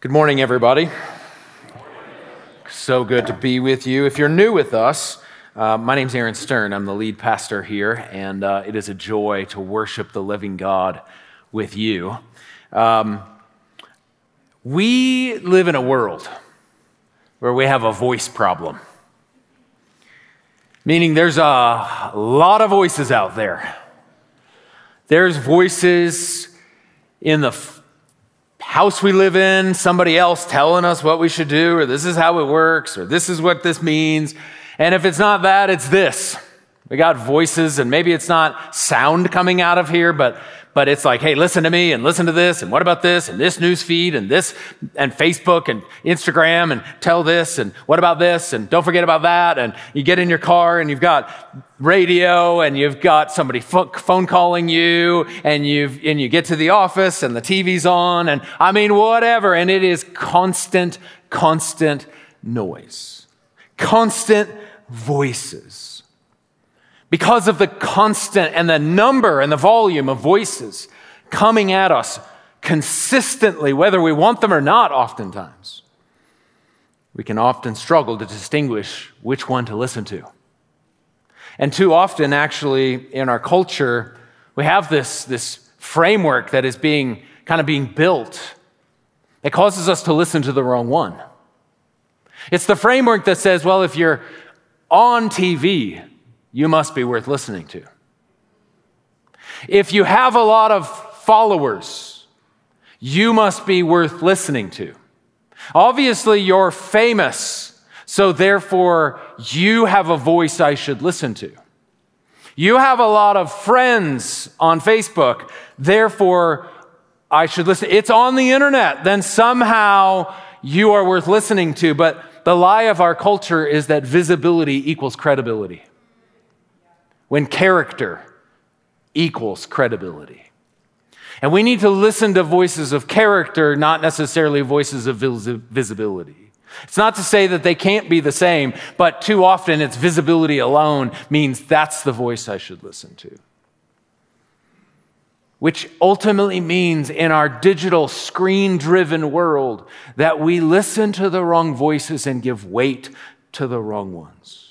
Good morning, everybody. So good to be with you. If you're new with us, uh, my name's Aaron Stern. I'm the lead pastor here, and uh, it is a joy to worship the living God with you. Um, we live in a world where we have a voice problem, meaning there's a lot of voices out there. There's voices in the house we live in, somebody else telling us what we should do, or this is how it works, or this is what this means. And if it's not that, it's this. We got voices, and maybe it's not sound coming out of here, but but it's like, hey, listen to me and listen to this, and what about this, and this news feed, and this, and Facebook, and Instagram, and tell this, and what about this, and don't forget about that. And you get in your car, and you've got radio, and you've got somebody phone calling you, and you've, and you get to the office, and the TV's on, and I mean, whatever. And it is constant, constant noise, constant voices because of the constant and the number and the volume of voices coming at us consistently, whether we want them or not, oftentimes, we can often struggle to distinguish which one to listen to. And too often, actually, in our culture, we have this, this framework that is being kind of being built. that causes us to listen to the wrong one. It's the framework that says, well, if you're on TV, you must be worth listening to. If you have a lot of followers, you must be worth listening to. Obviously, you're famous, so therefore, you have a voice I should listen to. You have a lot of friends on Facebook, therefore, I should listen. It's on the internet, then somehow you are worth listening to. But the lie of our culture is that visibility equals credibility when character equals credibility. And we need to listen to voices of character, not necessarily voices of visibility. It's not to say that they can't be the same, but too often it's visibility alone means that's the voice I should listen to. Which ultimately means in our digital screen driven world that we listen to the wrong voices and give weight to the wrong ones.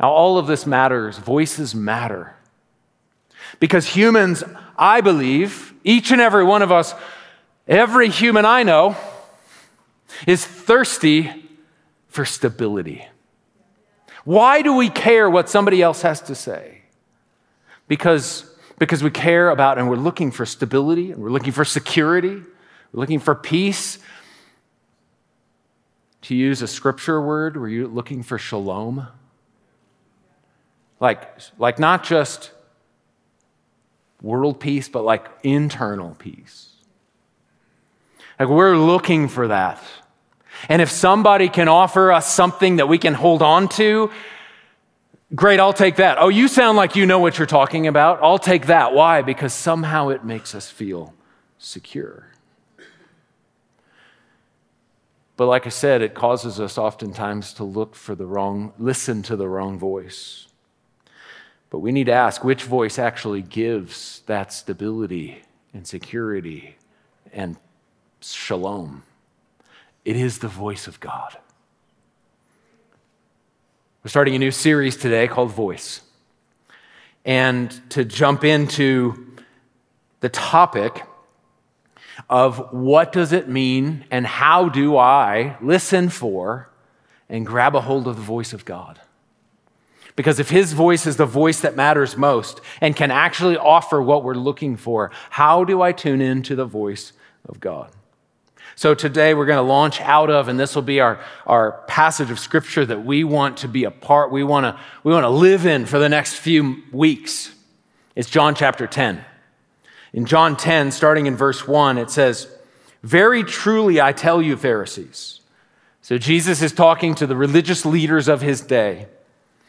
Now, all of this matters. Voices matter. Because humans, I believe, each and every one of us, every human I know, is thirsty for stability. Why do we care what somebody else has to say? Because, because we care about and we're looking for stability and we're looking for security, we're looking for peace. To use a scripture word, were looking for shalom? Like, like not just world peace, but like internal peace. Like we're looking for that. And if somebody can offer us something that we can hold on to, great, I'll take that. Oh, you sound like you know what you're talking about. I'll take that. Why? Because somehow it makes us feel secure. But like I said, it causes us oftentimes to look for the wrong, listen to the wrong voice. But we need to ask which voice actually gives that stability and security and shalom. It is the voice of God. We're starting a new series today called Voice. And to jump into the topic of what does it mean and how do I listen for and grab a hold of the voice of God? Because if his voice is the voice that matters most and can actually offer what we're looking for, how do I tune in to the voice of God? So today we're going to launch out of, and this will be our, our passage of scripture that we want to be a part, we want to, we want to live in for the next few weeks. It's John chapter 10. In John 10, starting in verse 1, it says, Very truly I tell you, Pharisees. So Jesus is talking to the religious leaders of his day.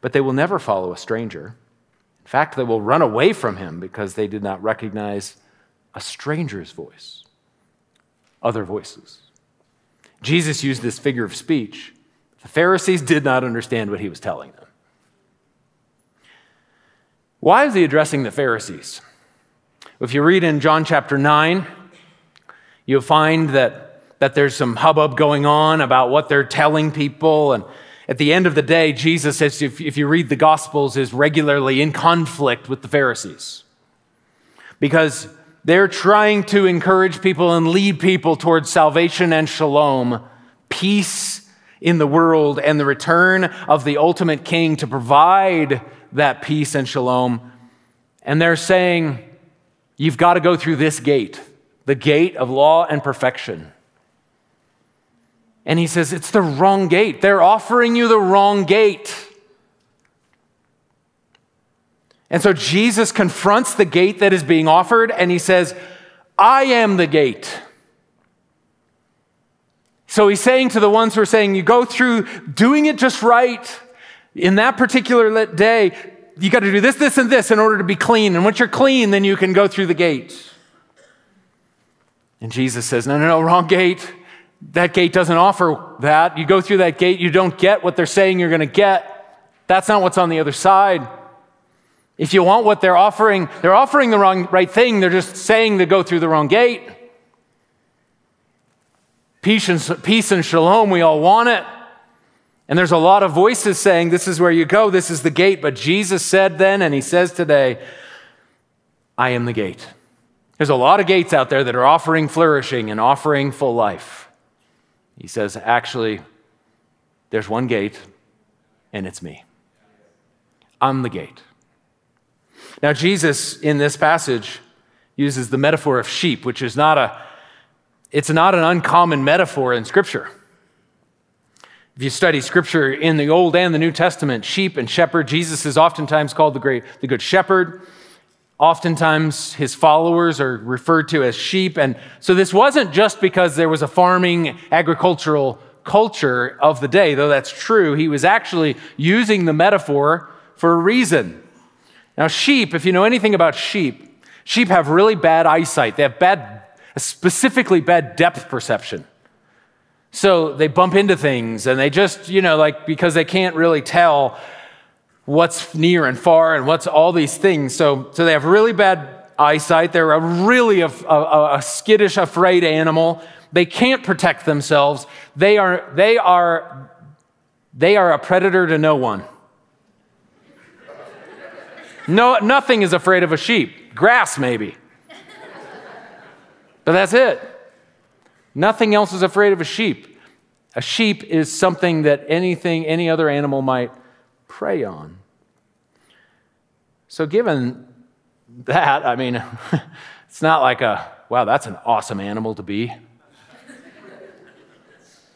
But they will never follow a stranger. In fact, they will run away from him because they did not recognize a stranger's voice, other voices. Jesus used this figure of speech. The Pharisees did not understand what he was telling them. Why is he addressing the Pharisees? If you read in John chapter 9, You'll find that, that there's some hubbub going on about what they're telling people. And at the end of the day, Jesus, if, if you read the Gospels, is regularly in conflict with the Pharisees because they're trying to encourage people and lead people towards salvation and shalom, peace in the world, and the return of the ultimate king to provide that peace and shalom. And they're saying, You've got to go through this gate the gate of law and perfection. And he says, It's the wrong gate. They're offering you the wrong gate. And so Jesus confronts the gate that is being offered and he says, I am the gate. So he's saying to the ones who are saying, You go through doing it just right in that particular day, you got to do this, this, and this in order to be clean. And once you're clean, then you can go through the gate. And Jesus says, No, no, no, wrong gate. That gate doesn't offer that. You go through that gate, you don't get what they're saying you're going to get. That's not what's on the other side. If you want what they're offering, they're offering the wrong right thing. They're just saying to go through the wrong gate. Peace and, peace and shalom, we all want it. And there's a lot of voices saying, This is where you go, this is the gate. But Jesus said then, and he says today, I am the gate. There's a lot of gates out there that are offering flourishing and offering full life. He says, actually, there's one gate, and it's me. I'm the gate. Now, Jesus in this passage uses the metaphor of sheep, which is not a it's not an uncommon metaphor in Scripture. If you study Scripture in the Old and the New Testament, sheep and shepherd, Jesus is oftentimes called the great, the Good Shepherd. Oftentimes, his followers are referred to as sheep. And so, this wasn't just because there was a farming, agricultural culture of the day, though that's true. He was actually using the metaphor for a reason. Now, sheep, if you know anything about sheep, sheep have really bad eyesight. They have bad, specifically bad depth perception. So they bump into things and they just, you know, like because they can't really tell what's near and far and what's all these things. So, so they have really bad eyesight. They're a really a, a, a skittish, afraid animal. They can't protect themselves. They are, they are, they are a predator to no one. No, nothing is afraid of a sheep. Grass, maybe. But that's it. Nothing else is afraid of a sheep. A sheep is something that anything, any other animal might prey on. So, given that, I mean, it's not like a, wow, that's an awesome animal to be.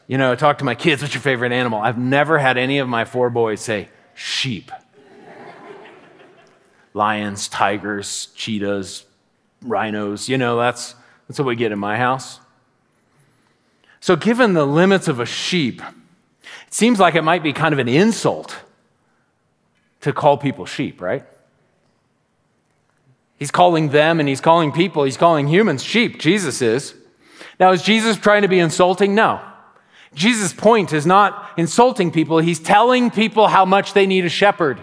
You know, I talk to my kids, what's your favorite animal? I've never had any of my four boys say sheep. Lions, tigers, cheetahs, rhinos, you know, that's, that's what we get in my house. So, given the limits of a sheep, it seems like it might be kind of an insult to call people sheep, right? He's calling them and he's calling people, he's calling humans sheep. Jesus is. Now, is Jesus trying to be insulting? No. Jesus' point is not insulting people, he's telling people how much they need a shepherd.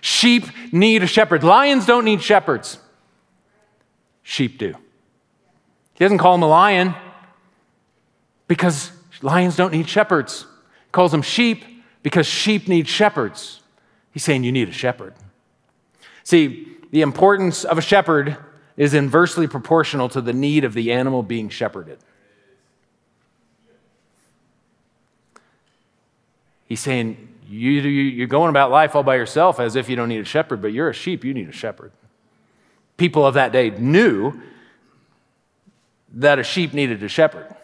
Sheep need a shepherd. Lions don't need shepherds, sheep do. He doesn't call them a lion because lions don't need shepherds. He calls them sheep because sheep need shepherds. He's saying you need a shepherd. See, the importance of a shepherd is inversely proportional to the need of the animal being shepherded. He's saying, you, you're going about life all by yourself as if you don't need a shepherd, but you're a sheep, you need a shepherd. People of that day knew that a sheep needed a shepherd.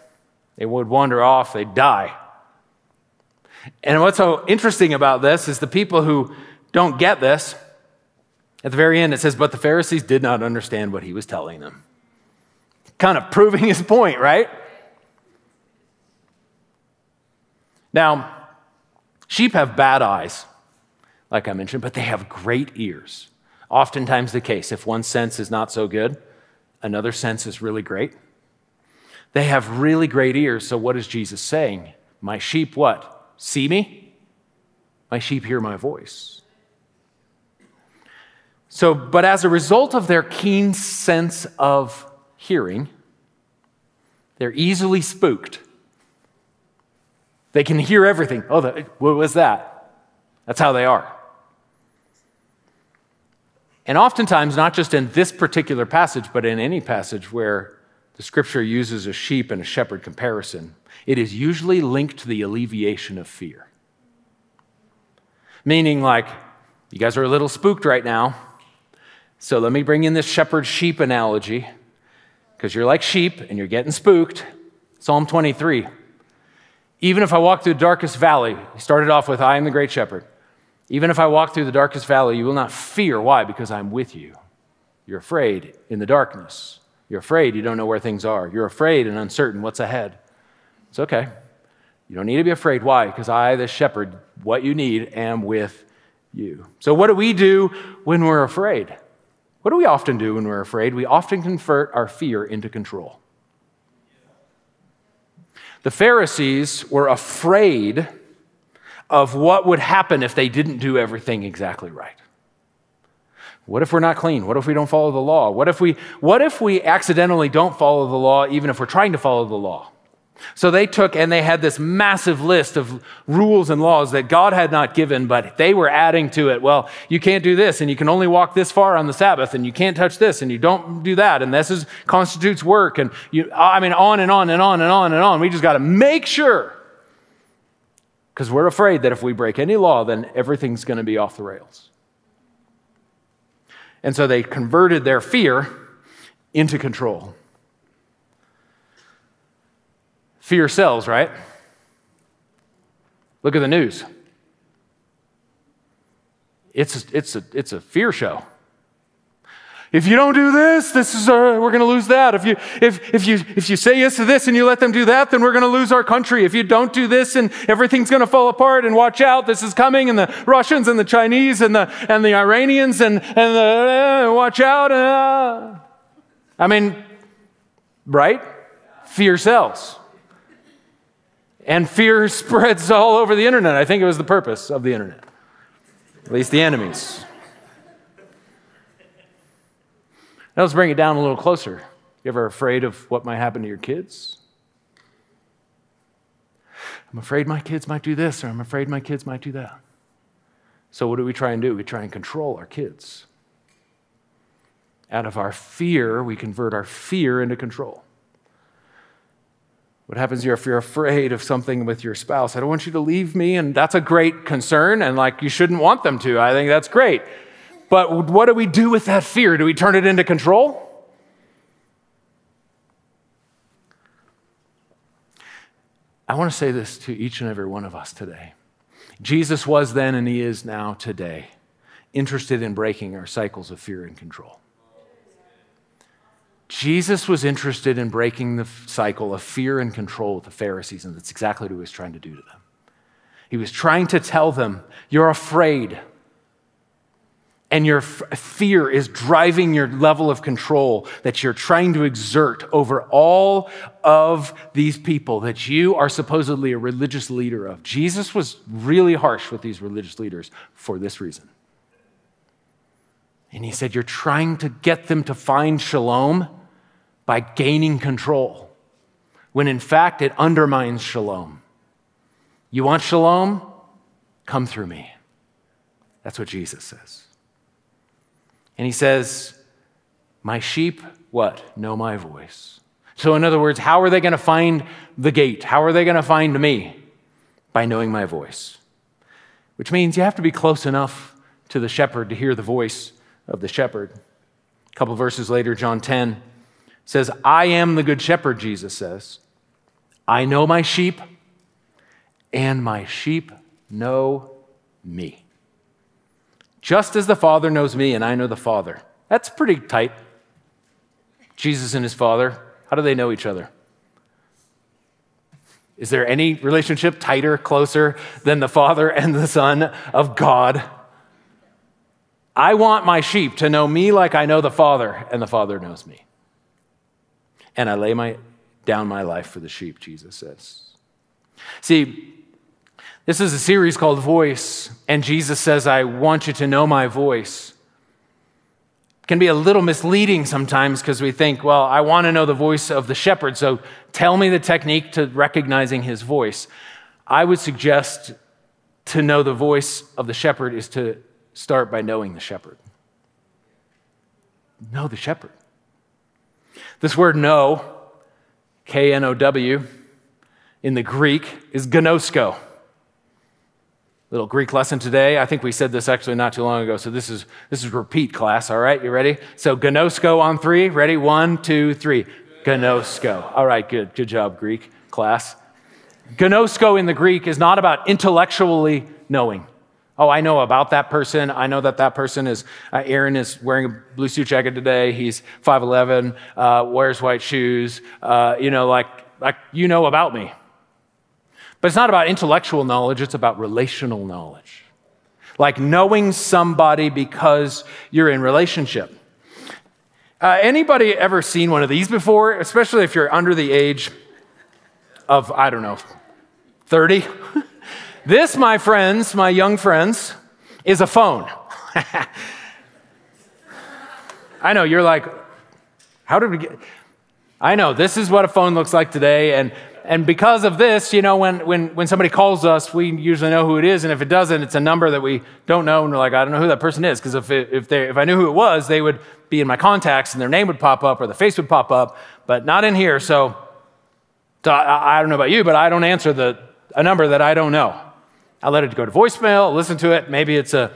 They would wander off, they'd die. And what's so interesting about this is the people who don't get this, at the very end, it says, But the Pharisees did not understand what he was telling them. kind of proving his point, right? Now, sheep have bad eyes, like I mentioned, but they have great ears. Oftentimes the case. If one sense is not so good, another sense is really great. They have really great ears. So, what is Jesus saying? My sheep, what? See me? My sheep hear my voice. So, but as a result of their keen sense of hearing, they're easily spooked. They can hear everything. Oh, the, what was that? That's how they are. And oftentimes, not just in this particular passage, but in any passage where the scripture uses a sheep and a shepherd comparison, it is usually linked to the alleviation of fear. Meaning, like, you guys are a little spooked right now, so let me bring in this shepherd sheep analogy, because you're like sheep and you're getting spooked. Psalm 23. Even if I walk through the darkest valley, he started off with, I am the great shepherd. Even if I walk through the darkest valley, you will not fear. Why? Because I'm with you. You're afraid in the darkness. You're afraid you don't know where things are. You're afraid and uncertain what's ahead. It's okay. You don't need to be afraid. Why? Because I, the shepherd, what you need, am with you. So, what do we do when we're afraid? What do we often do when we're afraid? We often convert our fear into control. The Pharisees were afraid of what would happen if they didn't do everything exactly right. What if we're not clean? What if we don't follow the law? What if we, what if we accidentally don't follow the law, even if we're trying to follow the law? So they took and they had this massive list of rules and laws that God had not given, but they were adding to it. Well, you can't do this, and you can only walk this far on the Sabbath, and you can't touch this, and you don't do that, and this is, constitutes work, and you, I mean, on and on and on and on and on. We just got to make sure, because we're afraid that if we break any law, then everything's going to be off the rails. And so they converted their fear into control. Fear sells, right? Look at the news. It's, it's, a, it's a fear show. If you don't do this, this is we're going to lose that. If you, if, if, you, if you say yes to this and you let them do that, then we're going to lose our country. If you don't do this and everything's going to fall apart and watch out, this is coming and the Russians and the Chinese and the, and the Iranians and, and the, uh, watch out. Uh, I mean, right? Fear sells. And fear spreads all over the internet. I think it was the purpose of the internet, at least the enemies. Now let's bring it down a little closer. You ever afraid of what might happen to your kids? I'm afraid my kids might do this, or I'm afraid my kids might do that. So, what do we try and do? We try and control our kids. Out of our fear, we convert our fear into control. What happens here if you're afraid of something with your spouse? I don't want you to leave me, and that's a great concern, and like you shouldn't want them to. I think that's great. But what do we do with that fear? Do we turn it into control? I want to say this to each and every one of us today. Jesus was then and he is now today interested in breaking our cycles of fear and control. Jesus was interested in breaking the cycle of fear and control with the Pharisees, and that's exactly what he was trying to do to them. He was trying to tell them, You're afraid, and your f- fear is driving your level of control that you're trying to exert over all of these people that you are supposedly a religious leader of. Jesus was really harsh with these religious leaders for this reason. And he said, You're trying to get them to find shalom by gaining control, when in fact it undermines shalom. You want shalom? Come through me. That's what Jesus says. And he says, My sheep, what? Know my voice. So, in other words, how are they going to find the gate? How are they going to find me? By knowing my voice. Which means you have to be close enough to the shepherd to hear the voice of the shepherd. A couple verses later, John 10, says, I am the good shepherd, Jesus says. I know my sheep, and my sheep know me. Just as the Father knows me, and I know the Father. That's pretty tight. Jesus and his Father. How do they know each other? Is there any relationship tighter, closer than the Father and the Son of God? I want my sheep to know me like I know the Father, and the Father knows me. And I lay my, down my life for the sheep, Jesus says. See, this is a series called Voice, and Jesus says, I want you to know my voice. It can be a little misleading sometimes because we think, well, I want to know the voice of the shepherd, so tell me the technique to recognizing his voice. I would suggest to know the voice of the shepherd is to start by knowing the shepherd. Know the shepherd. This word know, K N O W, in the Greek is gnosko. Little Greek lesson today. I think we said this actually not too long ago, so this is this is repeat class. All right, you ready? So gnosko on three. Ready? One, two, three. Gnosko. All right, good. Good job, Greek class. Gnosko in the Greek is not about intellectually knowing. Oh, I know about that person. I know that that person is, uh, Aaron is wearing a blue suit jacket today. He's 5'11, uh, wears white shoes. Uh, you know, like, like you know about me. But it's not about intellectual knowledge, it's about relational knowledge. Like knowing somebody because you're in relationship. Uh, anybody ever seen one of these before? Especially if you're under the age of, I don't know, 30? this, my friends, my young friends, is a phone. I know, you're like, how did we get. I know, this is what a phone looks like today, and and because of this, you know, when, when, when somebody calls us, we usually know who it is. And if it doesn't, it's a number that we don't know. And we're like, I don't know who that person is. Because if, if, they, if I knew who it was, they would be in my contacts and their name would pop up or the face would pop up, but not in here. So, so I, I don't know about you, but I don't answer the, a number that I don't know. I let it go to voicemail, listen to it. Maybe it's a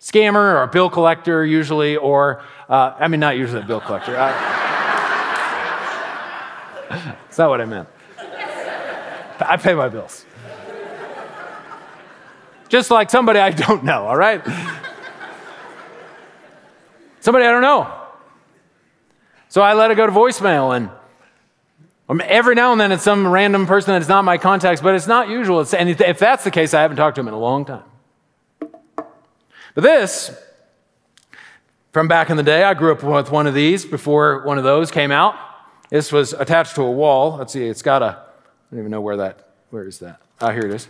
scammer or a bill collector, usually, or, uh, I mean, not usually a bill collector. I, that's not what I meant. I pay my bills. Just like somebody I don't know, all right? somebody I don't know. So I let it go to voicemail, and every now and then it's some random person that's not my contacts, but it's not usual. It's, and if that's the case, I haven't talked to him in a long time. But this, from back in the day, I grew up with one of these before one of those came out. This was attached to a wall. Let's see, it's got a I don't even know where that, where is that? Ah, here it is.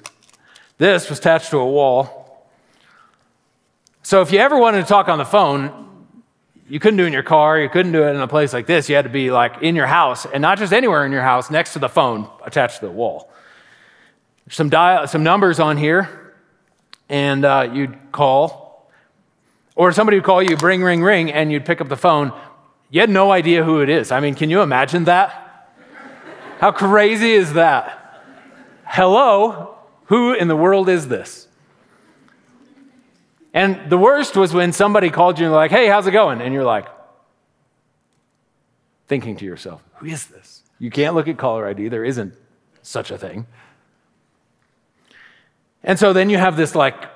This was attached to a wall. So if you ever wanted to talk on the phone, you couldn't do it in your car, you couldn't do it in a place like this. You had to be like in your house, and not just anywhere in your house, next to the phone attached to the wall. Some, dial, some numbers on here, and uh, you'd call, or somebody would call you, ring, ring, ring, and you'd pick up the phone. You had no idea who it is. I mean, can you imagine that? How crazy is that? Hello, who in the world is this? And the worst was when somebody called you and like, hey, how's it going? And you're like, thinking to yourself, who is this? You can't look at caller ID. There isn't such a thing. And so then you have this like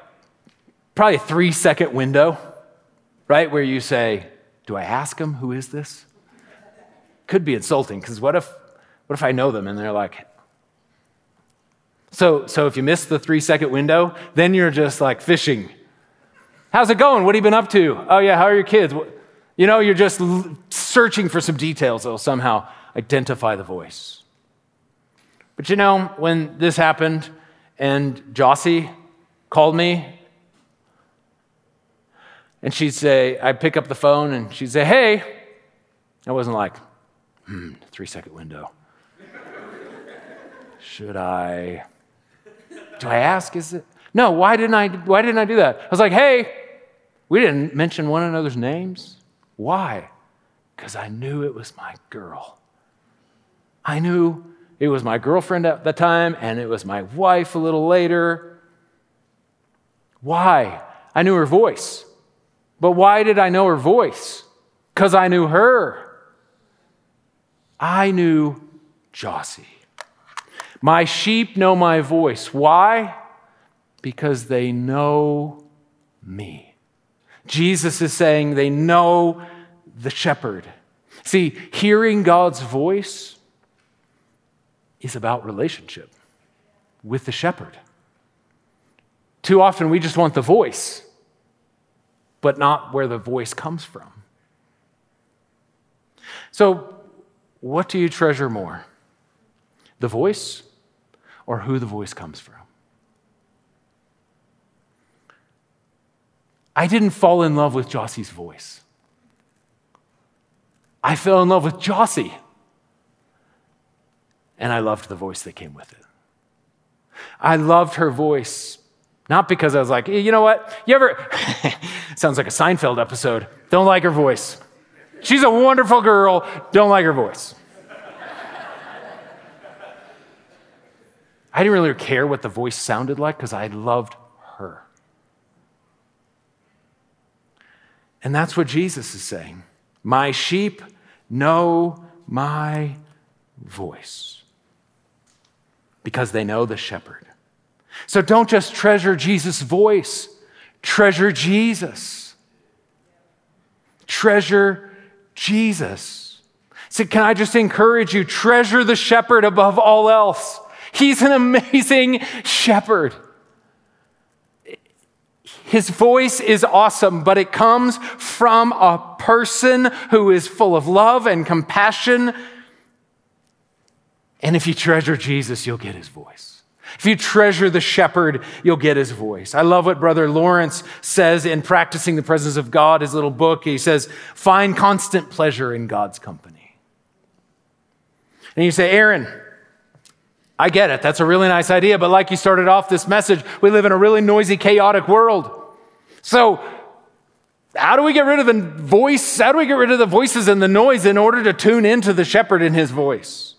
probably three second window, right? Where you say, do I ask him who is this? Could be insulting because what if what if I know them and they're like, so, so if you miss the three second window, then you're just like fishing. How's it going? What have you been up to? Oh, yeah, how are your kids? You know, you're just searching for some details that will somehow identify the voice. But you know, when this happened and Jossie called me, and she'd say, I'd pick up the phone and she'd say, Hey, I wasn't like, hmm, three second window. Should I? Do I ask? Is it? No, why didn't I why didn't I do that? I was like, hey, we didn't mention one another's names. Why? Because I knew it was my girl. I knew it was my girlfriend at the time, and it was my wife a little later. Why? I knew her voice. But why did I know her voice? Because I knew her. I knew Jossie. My sheep know my voice. Why? Because they know me. Jesus is saying they know the shepherd. See, hearing God's voice is about relationship with the shepherd. Too often we just want the voice, but not where the voice comes from. So, what do you treasure more? The voice or who the voice comes from? I didn't fall in love with Jossie's voice. I fell in love with Jossie. And I loved the voice that came with it. I loved her voice, not because I was like, you know what? You ever, sounds like a Seinfeld episode, don't like her voice. She's a wonderful girl, don't like her voice. I didn't really care what the voice sounded like because I loved her. And that's what Jesus is saying. My sheep know my voice because they know the shepherd. So don't just treasure Jesus' voice, treasure Jesus. Treasure Jesus. So, can I just encourage you? Treasure the shepherd above all else. He's an amazing shepherd. His voice is awesome, but it comes from a person who is full of love and compassion. And if you treasure Jesus, you'll get his voice. If you treasure the shepherd, you'll get his voice. I love what Brother Lawrence says in Practicing the Presence of God, his little book. He says, Find constant pleasure in God's company. And you say, Aaron, I get it. That's a really nice idea. But like you started off this message, we live in a really noisy, chaotic world. So, how do we get rid of the voice? How do we get rid of the voices and the noise in order to tune into the shepherd and his voice?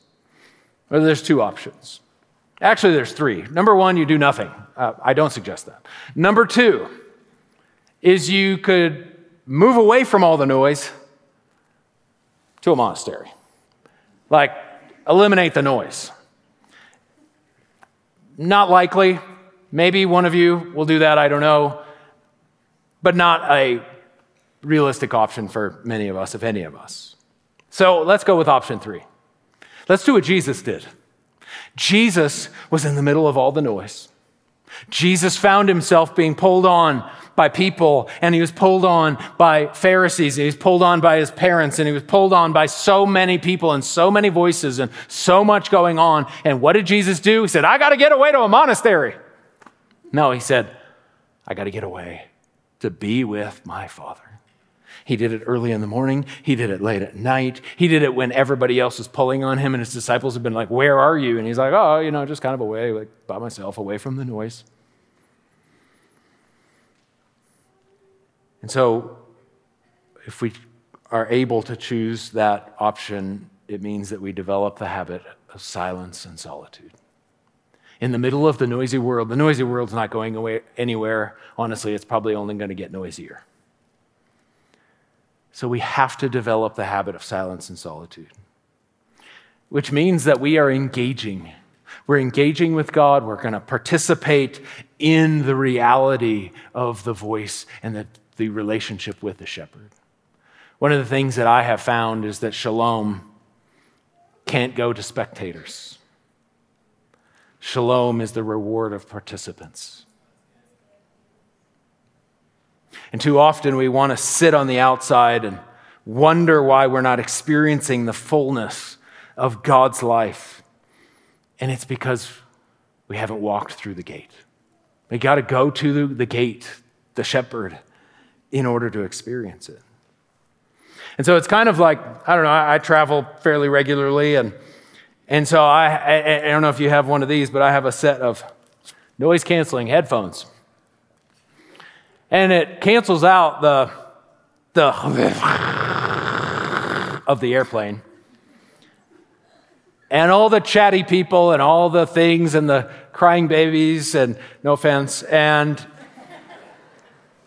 Well, there's two options. Actually, there's three. Number one, you do nothing. Uh, I don't suggest that. Number two is you could move away from all the noise to a monastery. Like, eliminate the noise. Not likely. Maybe one of you will do that, I don't know but not a realistic option for many of us, if any of us. So let's go with option three. Let's do what Jesus did. Jesus was in the middle of all the noise. Jesus found himself being pulled on by people, and he was pulled on by Pharisees, he was pulled on by his parents, and he was pulled on by so many people and so many voices and so much going on. And what did Jesus do? He said, I got to get away to a monastery. No, he said, I got to get away to be with my Father. He did it early in the morning. He did it late at night. He did it when everybody else was pulling on him and his disciples have been like, Where are you? And he's like, Oh, you know, just kind of away, like by myself, away from the noise. And so, if we are able to choose that option, it means that we develop the habit of silence and solitude in the middle of the noisy world. The noisy world's not going away anywhere. Honestly, it's probably only going to get noisier. So we have to develop the habit of silence and solitude, which means that we are engaging. We're engaging with God. We're going to participate in the reality of the voice and the, the relationship with the shepherd. One of the things that I have found is that shalom can't go to spectators. Shalom is the reward of participants. And too often we want to sit on the outside and wonder why we're not experiencing the fullness of God's life. And it's because we haven't walked through the gate. We got to go to the gate, the shepherd, in order to experience it. And so it's kind of like, I don't know, I, I travel fairly regularly and and so I, I, I, don't know if you have one of these, but I have a set of noise canceling headphones. And it cancels out the, the of the airplane. And all the chatty people and all the things and the crying babies and no offense and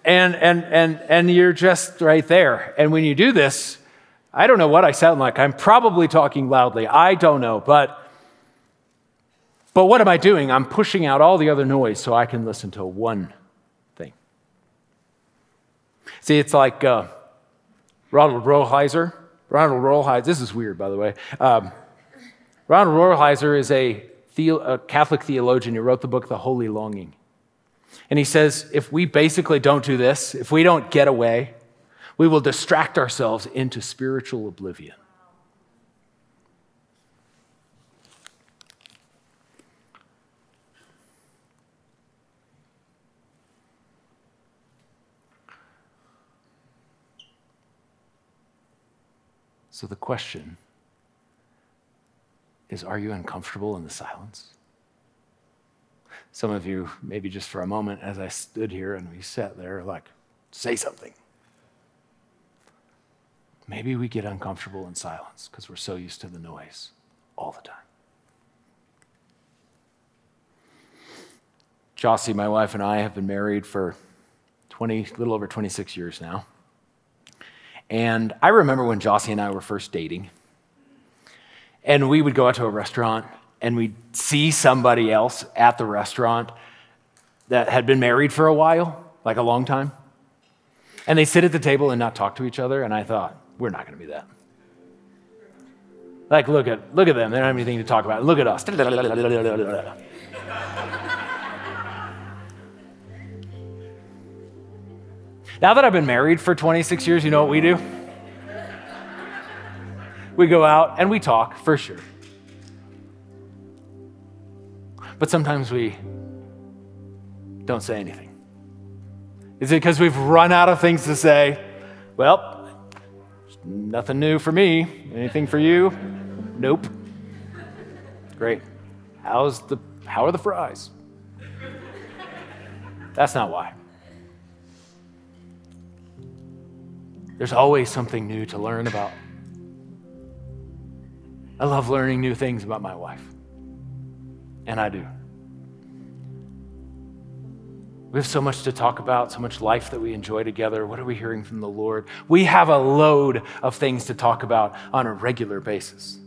and and and and you're just right there. And when you do this, I don't know what I sound like. I'm probably talking loudly. I don't know. But, but what am I doing? I'm pushing out all the other noise so I can listen to one thing. See, it's like uh, Ronald Rolheiser. Ronald Rolheiser, this is weird, by the way. Um, Ronald Rolheiser is a, a Catholic theologian who wrote the book The Holy Longing. And he says if we basically don't do this, if we don't get away, we will distract ourselves into spiritual oblivion. So the question is Are you uncomfortable in the silence? Some of you, maybe just for a moment, as I stood here and we sat there, like, say something. Maybe we get uncomfortable in silence because we're so used to the noise all the time. Jossie, my wife, and I have been married for 20, little over 26 years now. And I remember when Jossie and I were first dating, and we would go out to a restaurant and we'd see somebody else at the restaurant that had been married for a while, like a long time. And they sit at the table and not talk to each other. And I thought, we're not going to be that. Like, look at, look at them. They don't have anything to talk about. Look at us. Now that I've been married for 26 years, you know what we do? We go out and we talk for sure. But sometimes we don't say anything. Is it because we've run out of things to say? Well, nothing new for me. Anything for you? Nope. Great. How's the how are the fries? That's not why. There's always something new to learn about. I love learning new things about my wife. And I do. We have so much to talk about, so much life that we enjoy together. What are we hearing from the Lord? We have a load of things to talk about on a regular basis.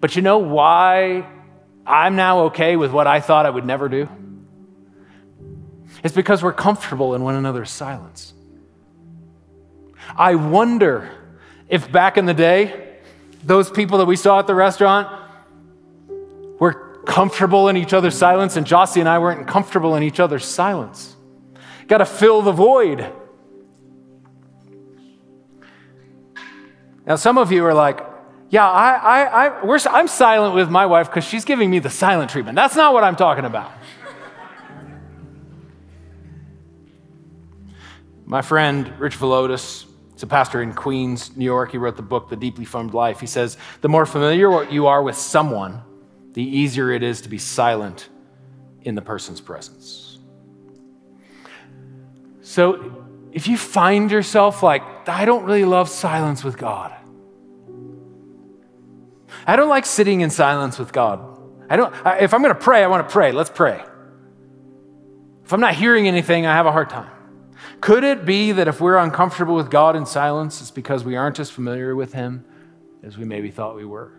But you know why I'm now okay with what I thought I would never do? It's because we're comfortable in one another's silence. I wonder if back in the day, those people that we saw at the restaurant were comfortable in each other's silence, and Jossie and I weren't comfortable in each other's silence. Got to fill the void. Now, some of you are like, yeah, I, I, I, I'm silent with my wife because she's giving me the silent treatment. That's not what I'm talking about. my friend Rich Villodas He's a pastor in Queens, New York. He wrote the book, The Deeply Formed Life. He says, The more familiar you are with someone, the easier it is to be silent in the person's presence. So if you find yourself like, I don't really love silence with God, I don't like sitting in silence with God. I don't, if I'm going to pray, I want to pray. Let's pray. If I'm not hearing anything, I have a hard time. Could it be that if we're uncomfortable with God in silence, it's because we aren't as familiar with Him as we maybe thought we were?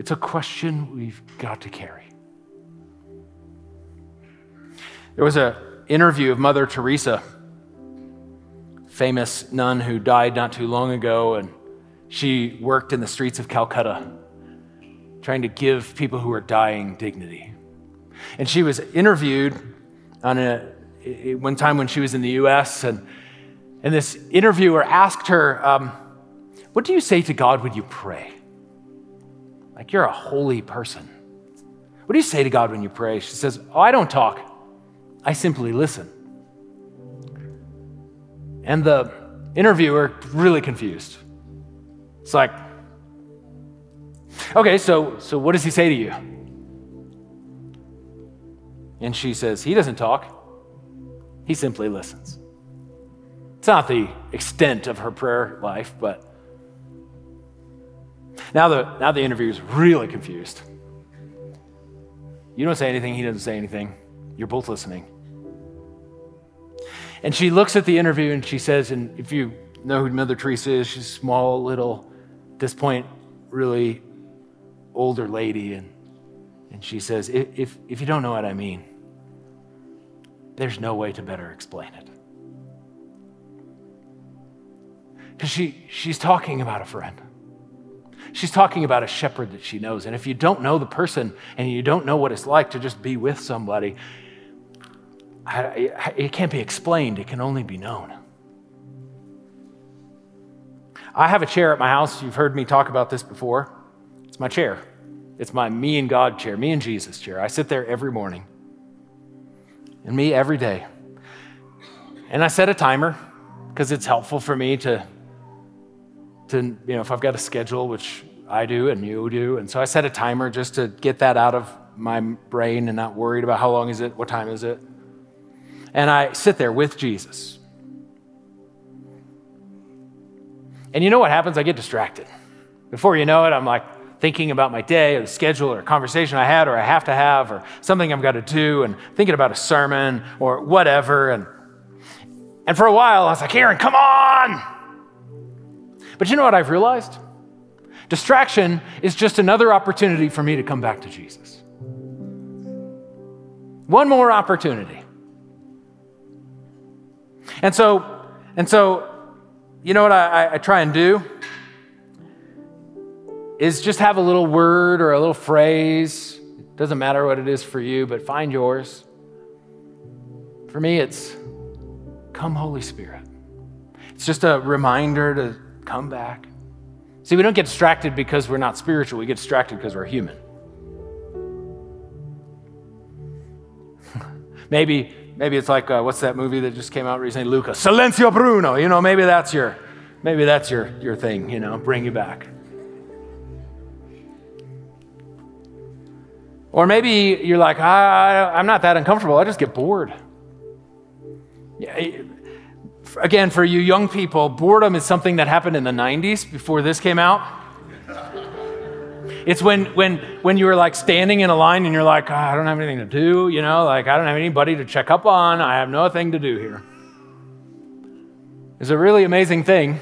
It's a question we've got to carry. There was an interview of Mother Teresa, famous nun who died not too long ago, and she worked in the streets of Calcutta trying to give people who are dying dignity. And she was interviewed on a, one time when she was in the US, and, and this interviewer asked her, um, What do you say to God when you pray? Like, you're a holy person. What do you say to God when you pray? She says, Oh, I don't talk, I simply listen. And the interviewer, really confused. It's like, okay, so, so what does he say to you? And she says, He doesn't talk, he simply listens. It's not the extent of her prayer life, but now the, now the interview is really confused. You don't say anything, he doesn't say anything. You're both listening. And she looks at the interview and she says, and if you know who Mother Teresa is, she's a small, little, at this point, really older lady. And, and she says, if, if you don't know what I mean, there's no way to better explain it. Because she, she's talking about a friend. She's talking about a shepherd that she knows. And if you don't know the person and you don't know what it's like to just be with somebody, it can't be explained, it can only be known. I have a chair at my house. You've heard me talk about this before. It's my chair. It's my me and God chair, me and Jesus chair. I sit there every morning and me every day. And I set a timer because it's helpful for me to, to, you know, if I've got a schedule, which I do and you do. And so I set a timer just to get that out of my brain and not worried about how long is it, what time is it. And I sit there with Jesus. And you know what happens? I get distracted. Before you know it, I'm like thinking about my day or the schedule or a conversation I had or I have to have or something I've got to do and thinking about a sermon or whatever. And, and for a while, I was like, Aaron, come on. But you know what I've realized? Distraction is just another opportunity for me to come back to Jesus. One more opportunity. And so, and so you know what I, I, try and do? Is just have a little word or a little phrase. It doesn't matter what it is for you, but find yours. For me, it's come, Holy Spirit. It's just a reminder to come back. See, we don't get distracted because we're not spiritual, we get distracted because we're human. maybe maybe it's like uh, what's that movie that just came out recently? Luca. Silenzio Bruno. You know maybe that's your maybe that's your your thing you know bring you back. Or maybe you're like I, i'm not that uncomfortable. I just get bored. Yeah, again for you young people boredom is something that happened in the 90s before this came out it's when, when, when you were like standing in a line and you're like, oh, I don't have anything to do, you know, like I don't have anybody to check up on. I have nothing to do here. It's a really amazing thing.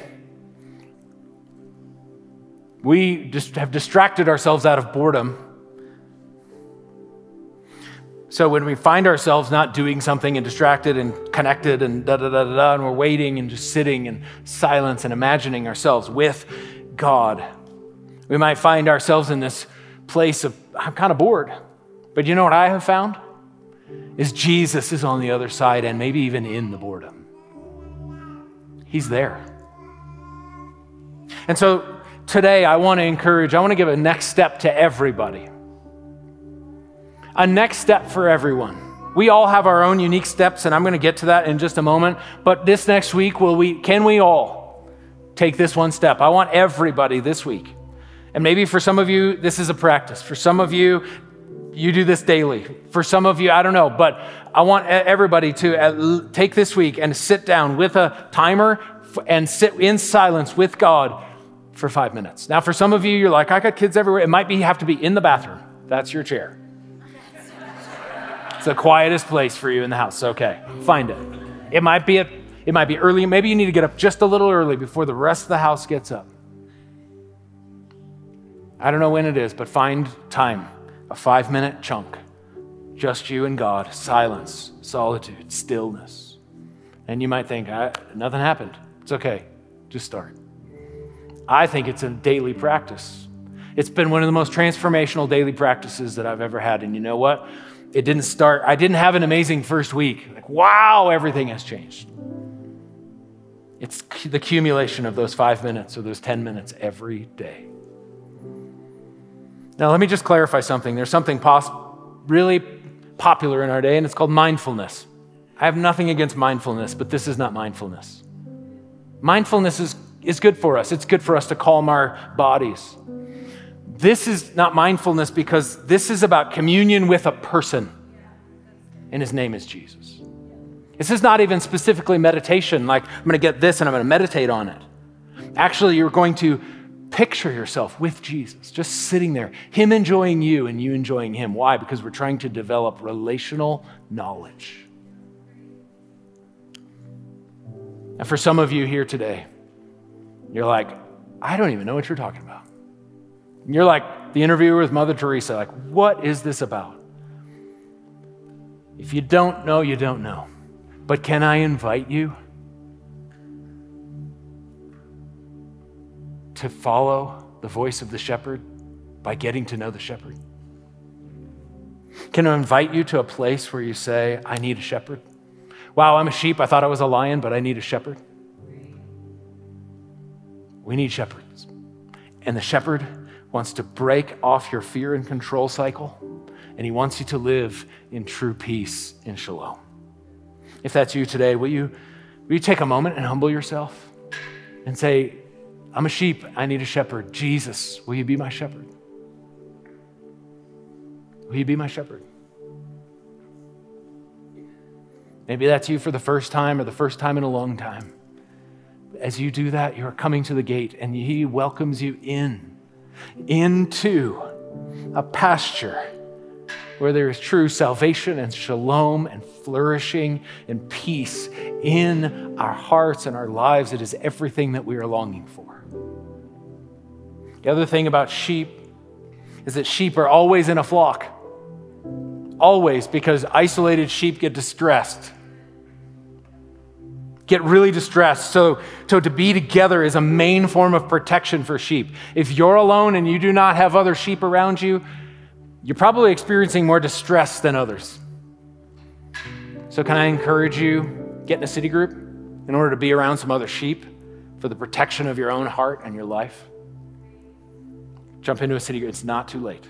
We just have distracted ourselves out of boredom. So when we find ourselves not doing something and distracted and connected and da da da da, and we're waiting and just sitting in silence and imagining ourselves with God, we might find ourselves in this place of, I'm kind of bored. But you know what I have found? Is Jesus is on the other side and maybe even in the boredom. He's there. And so today I want to encourage, I want to give a next step to everybody. A next step for everyone. We all have our own unique steps, and I'm going to get to that in just a moment. But this next week, will we, can we all take this one step? I want everybody this week and maybe for some of you, this is a practice. For some of you, you do this daily. For some of you, I don't know, but I want everybody to take this week and sit down with a timer and sit in silence with God for five minutes. Now, for some of you, you're like, I got kids everywhere. It might be you have to be in the bathroom. That's your chair. It's the quietest place for you in the house. Okay, find it. It might be a, it might be early. Maybe you need to get up just a little early before the rest of the house gets up. I don't know when it is, but find time, a five minute chunk. Just you and God, silence, solitude, stillness. And you might think, nothing happened. It's okay. Just start. I think it's a daily practice. It's been one of the most transformational daily practices that I've ever had. And you know what? It didn't start, I didn't have an amazing first week. Like, wow, everything has changed. It's the accumulation of those five minutes or those 10 minutes every day. Now, let me just clarify something. There's something pos- really popular in our day, and it's called mindfulness. I have nothing against mindfulness, but this is not mindfulness. Mindfulness is, is good for us, it's good for us to calm our bodies. This is not mindfulness because this is about communion with a person, and his name is Jesus. This is not even specifically meditation, like I'm going to get this and I'm going to meditate on it. Actually, you're going to Picture yourself with Jesus, just sitting there, Him enjoying you and you enjoying Him. Why? Because we're trying to develop relational knowledge. And for some of you here today, you're like, I don't even know what you're talking about. And you're like the interviewer with Mother Teresa, like, what is this about? If you don't know, you don't know. But can I invite you? to follow the voice of the shepherd by getting to know the shepherd? Can I invite you to a place where you say, I need a shepherd? Wow, I'm a sheep. I thought I was a lion, but I need a shepherd. We need shepherds. And the shepherd wants to break off your fear and control cycle, and he wants you to live in true peace in shalom. If that's you today, will you, will you take a moment and humble yourself and say, I'm a sheep, I need a shepherd. Jesus, will you be my shepherd? Will you be my shepherd? Maybe that's you for the first time or the first time in a long time. As you do that, you're coming to the gate and he welcomes you in, into a pasture where there is true salvation and shalom and flourishing and peace in our hearts and our lives. It is everything that we are longing for. The other thing about sheep is that sheep are always in a flock. Always, because isolated sheep get distressed get really distressed. So, so to be together is a main form of protection for sheep. If you're alone and you do not have other sheep around you, you're probably experiencing more distress than others. So, can I encourage you get in a city group in order to be around some other sheep for the protection of your own heart and your life? Jump into a city group. It's not too late.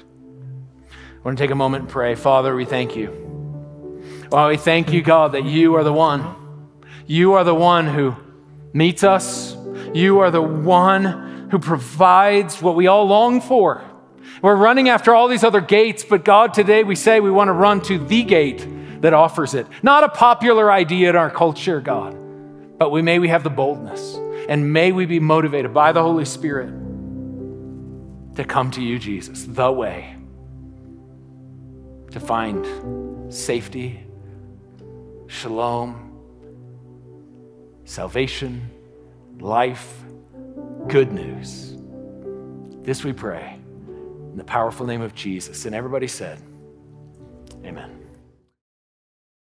I want to take a moment and pray. Father, we thank you. Well, we thank you, God, that you are the one you are the one who meets us. You are the one who provides what we all long for. We're running after all these other gates, but God, today we say we want to run to the gate that offers it. Not a popular idea in our culture, God, but we may we have the boldness and may we be motivated by the Holy Spirit to come to you, Jesus, the way to find safety, shalom, salvation, life, good news. This we pray in the powerful name of Jesus. And everybody said, Amen.